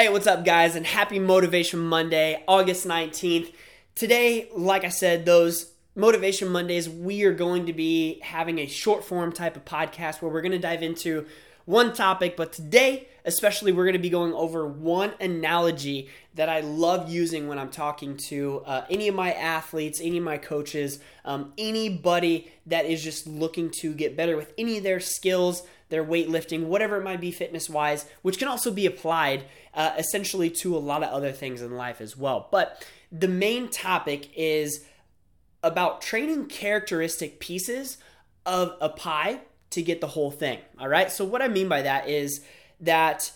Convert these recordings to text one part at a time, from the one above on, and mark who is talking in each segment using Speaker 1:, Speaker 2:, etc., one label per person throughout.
Speaker 1: Hey, what's up, guys, and happy Motivation Monday, August 19th. Today, like I said, those Motivation Mondays, we are going to be having a short form type of podcast where we're going to dive into one topic, but today, especially, we're going to be going over one analogy that I love using when I'm talking to uh, any of my athletes, any of my coaches, um, anybody that is just looking to get better with any of their skills, their weightlifting, whatever it might be fitness wise, which can also be applied uh, essentially to a lot of other things in life as well. But the main topic is about training characteristic pieces of a pie to get the whole thing. All right. So, what I mean by that is that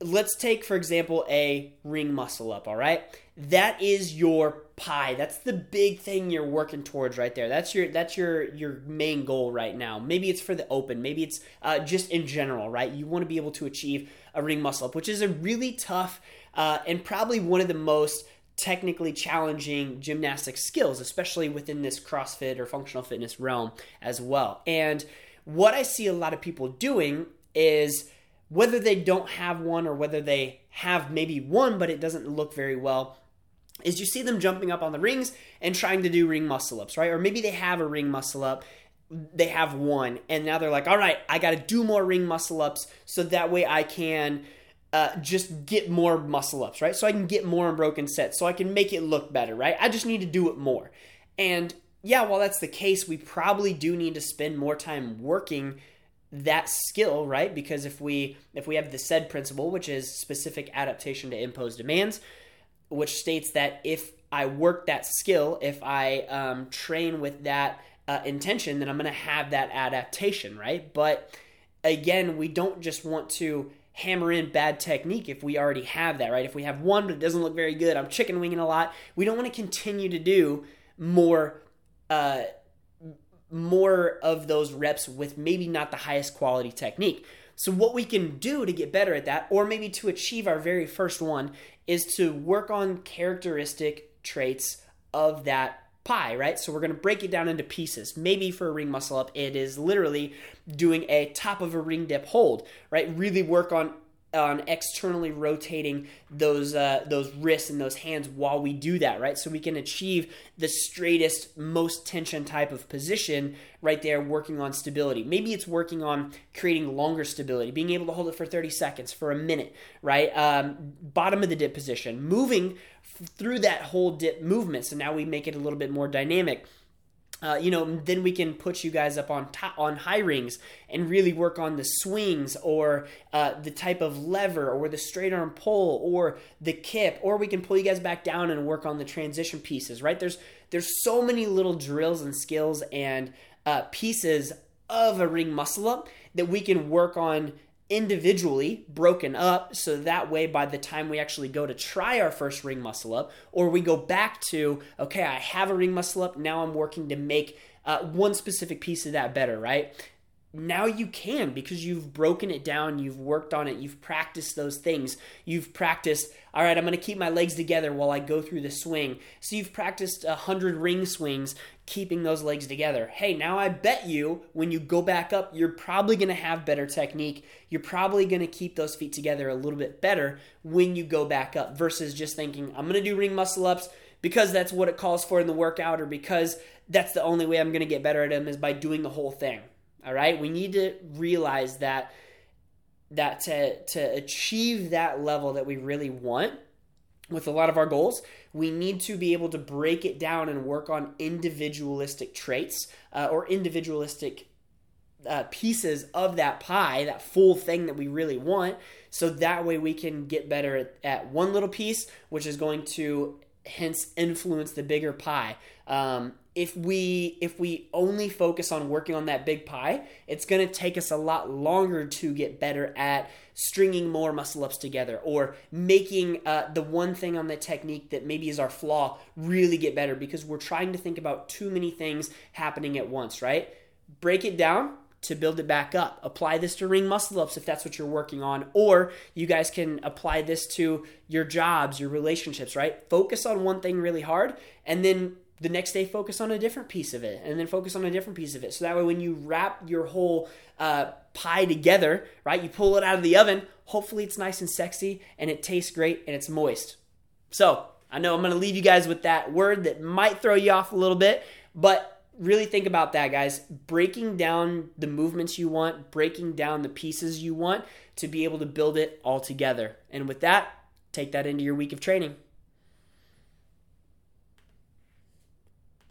Speaker 1: let's take, for example, a ring muscle up. All right. That is your pie. That's the big thing you're working towards right there. That's your that's your your main goal right now. Maybe it's for the open. Maybe it's uh, just in general, right? You want to be able to achieve a ring muscle up, which is a really tough uh, and probably one of the most technically challenging gymnastic skills, especially within this CrossFit or functional fitness realm as well. And what I see a lot of people doing is whether they don't have one or whether they have maybe one, but it doesn't look very well, is you see them jumping up on the rings and trying to do ring muscle ups, right? Or maybe they have a ring muscle up, they have one, and now they're like, all right, I got to do more ring muscle ups so that way I can. Uh, just get more muscle ups, right? So I can get more unbroken sets, so I can make it look better, right? I just need to do it more. And yeah, while that's the case, we probably do need to spend more time working that skill, right? Because if we if we have the SAID principle, which is specific adaptation to imposed demands, which states that if I work that skill, if I um, train with that uh, intention, then I'm going to have that adaptation, right? But again, we don't just want to hammer in bad technique if we already have that, right? If we have one but it doesn't look very good, I'm chicken winging a lot. We don't want to continue to do more. Uh, more of those reps with maybe not the highest quality technique. So, what we can do to get better at that, or maybe to achieve our very first one, is to work on characteristic traits of that pie, right? So, we're going to break it down into pieces. Maybe for a ring muscle up, it is literally doing a top of a ring dip hold, right? Really work on on externally rotating those uh, those wrists and those hands while we do that, right? So we can achieve the straightest, most tension type of position right there, working on stability. Maybe it's working on creating longer stability, being able to hold it for 30 seconds, for a minute, right? Um, bottom of the dip position, moving through that whole dip movement. So now we make it a little bit more dynamic uh, you know, then we can put you guys up on top, on high rings and really work on the swings or uh, the type of lever or the straight arm pull or the kip, or we can pull you guys back down and work on the transition pieces. Right? There's there's so many little drills and skills and uh, pieces of a ring muscle up that we can work on individually broken up so that way by the time we actually go to try our first ring muscle up or we go back to okay i have a ring muscle up now i'm working to make uh, one specific piece of that better right now you can because you've broken it down, you've worked on it, you've practiced those things. You've practiced, all right, I'm going to keep my legs together while I go through the swing. So you've practiced a 100 ring swings, keeping those legs together. Hey, now I bet you when you go back up, you're probably going to have better technique. You're probably going to keep those feet together a little bit better when you go back up versus just thinking, I'm going to do ring muscle ups because that's what it calls for in the workout or because that's the only way I'm going to get better at them is by doing the whole thing. All right? We need to realize that that to to achieve that level that we really want with a lot of our goals, we need to be able to break it down and work on individualistic traits uh, or individualistic uh, pieces of that pie, that full thing that we really want. So that way we can get better at, at one little piece, which is going to hence influence the bigger pie. Um, if we if we only focus on working on that big pie, it's going to take us a lot longer to get better at stringing more muscle ups together or making uh, the one thing on the technique that maybe is our flaw really get better because we're trying to think about too many things happening at once, right? Break it down, to build it back up. Apply this to ring muscle ups if that's what you're working on, or you guys can apply this to your jobs, your relationships, right? Focus on one thing really hard and then the next day focus on a different piece of it and then focus on a different piece of it. So that way when you wrap your whole uh, pie together right you pull it out of the oven hopefully it's nice and sexy and it tastes great and it's moist. So i know i'm going to leave you guys with that word that might throw you off a little bit but really think about that guys. Breaking down the movements you want breaking down the pieces you want to be able to build it all together. And with that take that into your week of training